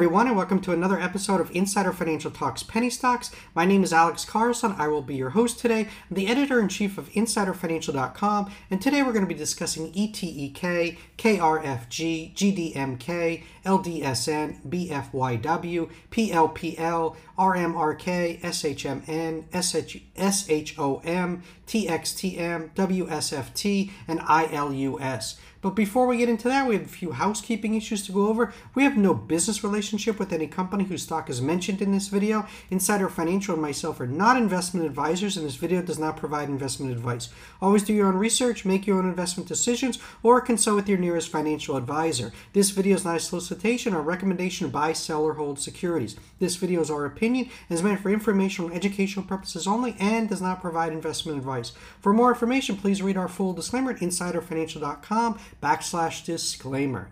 everyone, and welcome to another episode of Insider Financial Talks Penny Stocks. My name is Alex Carlson. I will be your host today. I'm the editor in chief of InsiderFinancial.com, and today we're going to be discussing ETEK, KRFG, GDMK, LDSN, BFYW, PLPL, RMRK, SHMN, SHOM, TXTM, WSFT, and ILUS. But before we get into that, we have a few housekeeping issues to go over. We have no business relationship with any company whose stock is mentioned in this video. Insider Financial and myself are not investment advisors, and this video does not provide investment advice. Always do your own research, make your own investment decisions, or consult with your nearest financial advisor. This video is not a solicitation or recommendation to buy, sell, or hold securities. This video is our opinion and is meant for informational and educational purposes only and does not provide investment advice. For more information, please read our full disclaimer at insiderfinancial.com backslash disclaimer.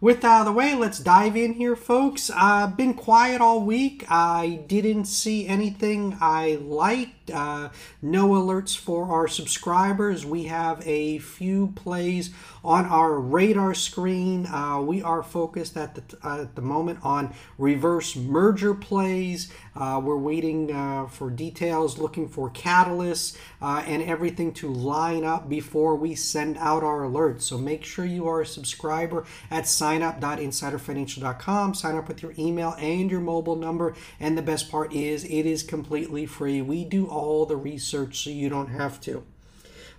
With that out of the way, let's dive in here, folks. Uh, been quiet all week. I didn't see anything I liked. Uh, no alerts for our subscribers. We have a few plays on our radar screen. Uh, we are focused at the, uh, at the moment on reverse merger plays. Uh, we're waiting uh, for details, looking for catalysts and everything to line up before we send out our alerts. So make sure you are a subscriber at signup.insiderfinancial.com. Sign up with your email and your mobile number. And the best part is it is completely free. We do all the research so you don't have to.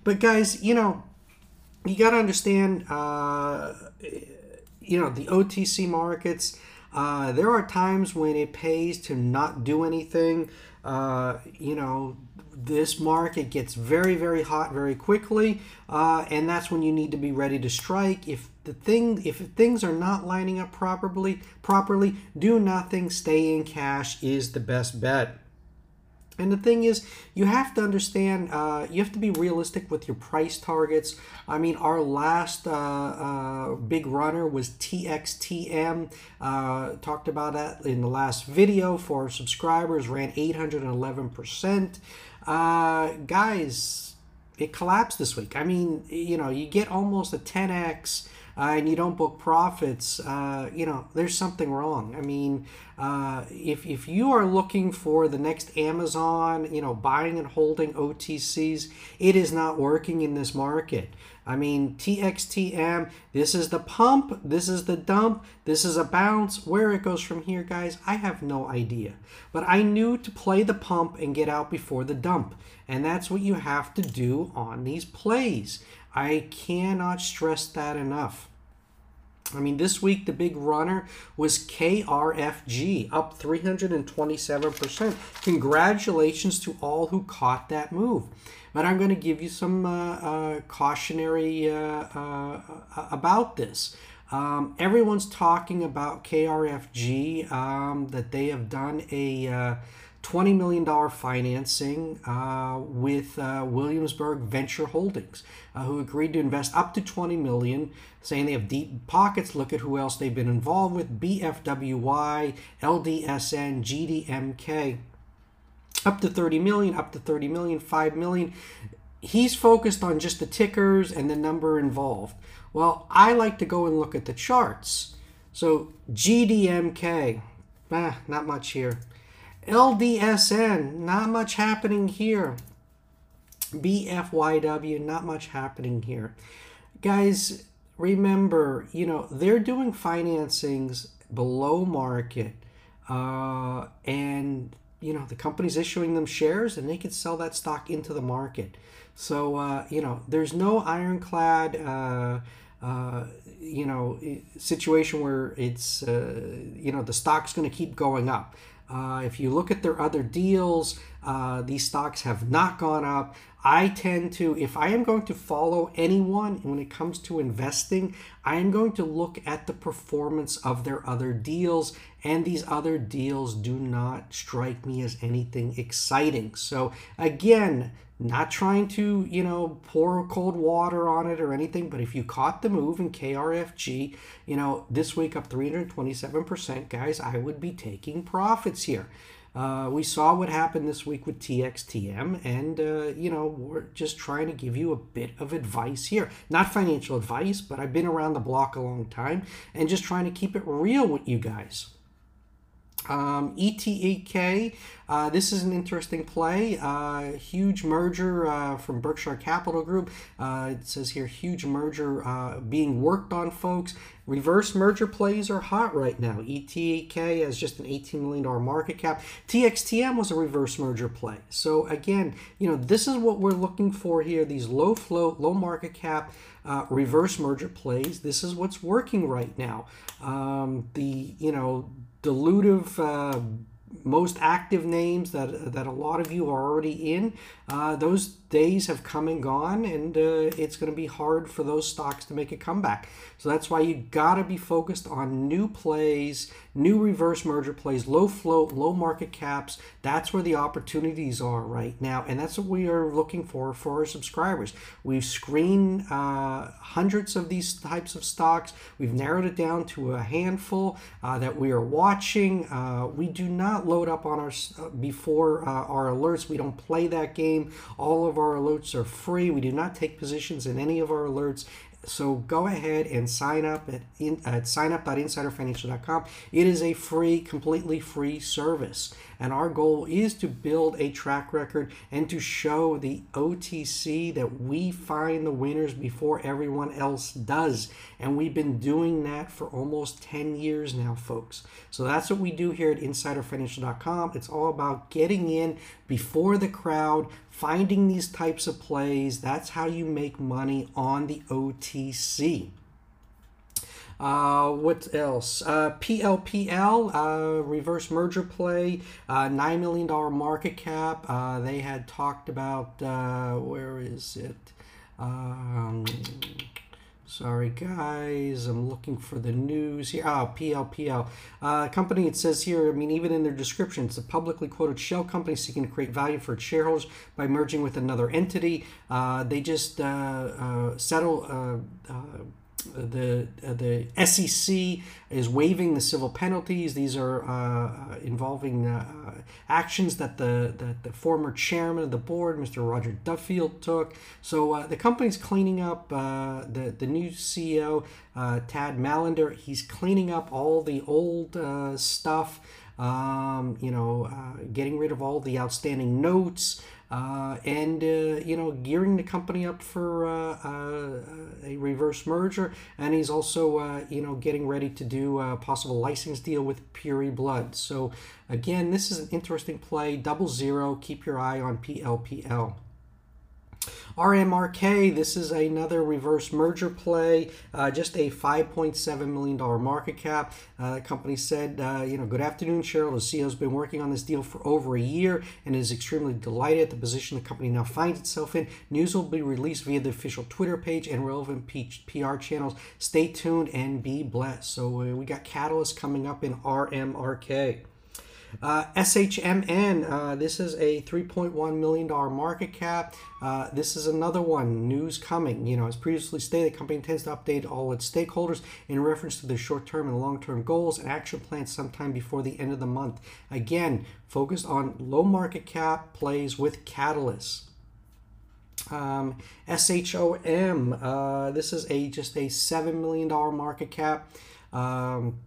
But guys, you know, you got to understand, uh, you know, the OTC markets. Uh, there are times when it pays to not do anything. Uh, you know, this market gets very, very hot very quickly, uh, and that's when you need to be ready to strike. If the thing, if things are not lining up properly, properly, do nothing. Stay in cash is the best bet. And the thing is, you have to understand, uh, you have to be realistic with your price targets. I mean, our last uh, uh, big runner was TXTM. Uh, talked about that in the last video for subscribers, ran 811%. Uh, guys, it collapsed this week. I mean, you know, you get almost a 10x uh, and you don't book profits, uh, you know, there's something wrong. I mean, uh, if, if you are looking for the next Amazon, you know, buying and holding OTCs, it is not working in this market. I mean, TXTM, this is the pump, this is the dump, this is a bounce. Where it goes from here, guys, I have no idea. But I knew to play the pump and get out before the dump. And that's what you have to do on these plays. I cannot stress that enough. I mean, this week the big runner was KRFG, up 327%. Congratulations to all who caught that move. But I'm going to give you some uh, uh, cautionary uh, about this. Um, everyone's talking about KRFG, um, that they have done a uh, $20 million financing uh, with uh, Williamsburg Venture Holdings, uh, who agreed to invest up to 20 million, saying they have deep pockets. Look at who else they've been involved with BFWY, LDSN, GDMK. Up to 30 million, up to 30 million, 5 million. He's focused on just the tickers and the number involved. Well, I like to go and look at the charts. So GDMK, ah, not much here. LDSN, not much happening here. BFYW, not much happening here. Guys, remember, you know, they're doing financings below market. Uh, and, you know, the company's issuing them shares and they can sell that stock into the market. So, uh, you know, there's no ironclad, uh, uh, you know, situation where it's, uh, you know, the stock's going to keep going up. Uh, if you look at their other deals, uh, these stocks have not gone up. I tend to, if I am going to follow anyone when it comes to investing, I am going to look at the performance of their other deals, and these other deals do not strike me as anything exciting. So, again, not trying to, you know, pour cold water on it or anything, but if you caught the move in KRFG, you know, this week up 327%, guys, I would be taking profits here. Uh, we saw what happened this week with TXTM, and uh, you know we're just trying to give you a bit of advice here. Not financial advice, but I've been around the block a long time, and just trying to keep it real with you guys. Um, ETEK, uh, this is an interesting play. Uh, huge merger uh, from Berkshire Capital Group. Uh, it says here, huge merger uh, being worked on, folks. Reverse merger plays are hot right now. ETEK has just an $18 million market cap. TXTM was a reverse merger play. So again, you know, this is what we're looking for here. These low float, low market cap, uh, reverse merger plays. This is what's working right now. Um, the, you know, dilutive uh, most active names that that a lot of you are already in uh, those days have come and gone and uh, it's going to be hard for those stocks to make a comeback. So that's why you got to be focused on new plays new reverse merger plays low float low market caps. That's where the opportunities are right now and that's what we are looking for for our subscribers. We've screened uh, hundreds of these types of stocks. We've narrowed it down to a handful uh, that we are watching. Uh, we do not load up on our uh, before uh, our alerts we don't play that game game. All of our alerts are free. We do not take positions in any of our alerts. So go ahead and sign up at, in, at signup.insiderfinancial.com. It is a free, completely free service. And our goal is to build a track record and to show the OTC that we find the winners before everyone else does. And we've been doing that for almost 10 years now, folks. So that's what we do here at insiderfinancial.com. It's all about getting in before the crowd, finding these types of plays. That's how you make money on the OTC. Uh, what else? Uh, PLPL, uh, reverse merger play, uh, $9 million market cap. Uh, they had talked about, uh, where is it? Um, sorry, guys, I'm looking for the news here. Oh, PLPL. Uh, company, it says here, I mean, even in their description, it's a publicly quoted shell company seeking to create value for its shareholders by merging with another entity. Uh, they just uh, uh, settle uh, the uh, the SEC is waiving the civil penalties. These are uh, involving uh, actions that the that the former chairman of the board, Mr. Roger Duffield, took. So uh, the company's cleaning up. Uh, the the new CEO, uh, Tad Mailander, he's cleaning up all the old stuff. Um, you know, getting rid of all the outstanding notes uh, and uh, you know gearing the company up for uh, uh a reverse merger. And he's also uh, you know getting ready to do a possible license deal with Puri Blood. So again this is an interesting play. Double zero keep your eye on PLPL RMRK, this is another reverse merger play, uh, just a $5.7 million market cap. Uh, the company said, uh, you know, good afternoon, Cheryl. The CEO has been working on this deal for over a year and is extremely delighted at the position the company now finds itself in. News will be released via the official Twitter page and relevant PR channels. Stay tuned and be blessed. So uh, we got Catalyst coming up in RMRK. Uh, SHMN, uh, this is a $3.1 million market cap. Uh, this is another one, news coming. You know, as previously stated, the company intends to update all its stakeholders in reference to their short term and long term goals and action plans sometime before the end of the month. Again, focused on low market cap plays with catalysts. Um, SHOM, uh, this is a just a $7 million market cap. Um,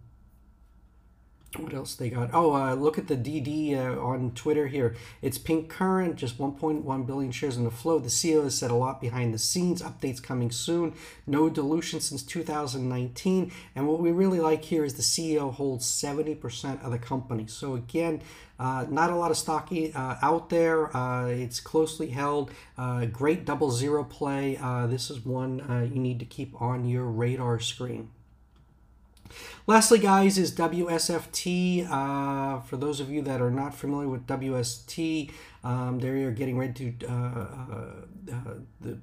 what else they got? Oh, uh, look at the DD uh, on Twitter here. It's Pink Current, just 1.1 billion shares in the float. The CEO has said a lot behind the scenes. Updates coming soon. No dilution since 2019. And what we really like here is the CEO holds 70% of the company. So again, uh, not a lot of stock uh, out there. Uh, it's closely held. Uh, great double zero play. This is one you need to keep on your radar screen. Lastly, guys, is WSFT. Uh, for those of you that are not familiar with WST, um, they are getting ready to. Uh, uh, uh the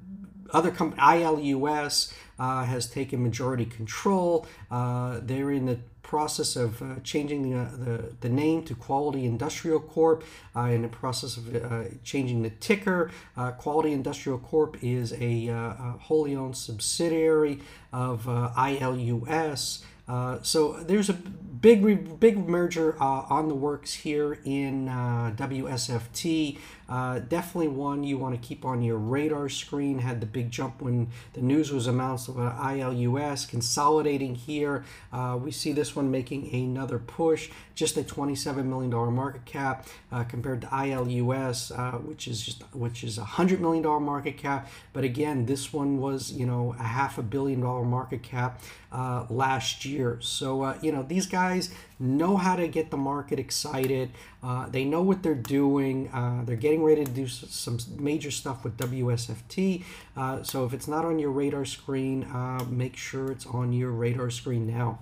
other company, ILUS, uh, has taken majority control. Uh, they're in the process of uh, changing the, the, the, name to Quality Industrial Corp, uh, in the process of changing the ticker. Quality Industrial Corp is a, a wholly owned subsidiary of ILUS. Uh, so there's a big big merger uh, on the works here in uh, WSFT. Uh, definitely one you want to keep on your radar screen. Had the big jump when the news was announced about ILUS consolidating here. Uh, we see this one making another push, just a $27 million market cap uh, compared to ILUS, uh, which is just which is a $100 million market cap. But again, this one was you know a half a billion dollar market cap uh, last year. So uh, you know these guys know how to get the market excited. Uh, they know what they're doing. Uh, they're getting ready to do some major stuff with WSFT. Uh, so if it's not on your radar screen, uh, make sure it's on your radar screen now.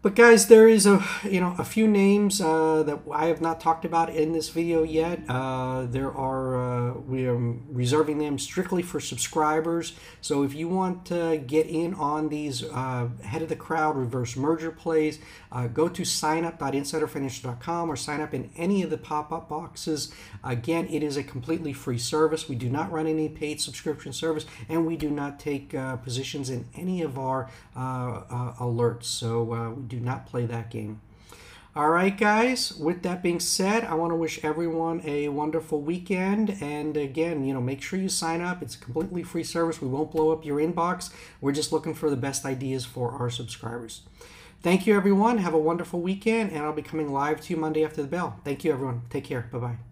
But guys, there is a you know a few names uh, that I have not talked about in this video yet. Uh, there are uh, we are reserving them strictly for subscribers. So if you want to get in on these uh, head of the crowd reverse merger plays, uh, go to signup.insiderfinancial.com or sign up in any of the pop-up boxes. Again, it is a completely free service. We do not run any paid subscription service, and we do not take uh, positions in any of our alerts. So do not play that game. All right, guys, with that being said, I want to wish everyone a wonderful weekend. And again, you know, make sure you sign up. It's a completely free service. We won't blow up your inbox. We're just looking for the best ideas for our subscribers. Thank you, everyone. Have a wonderful weekend, and I'll be coming live to you Monday after the bell. Thank you, everyone. Take care. Bye bye.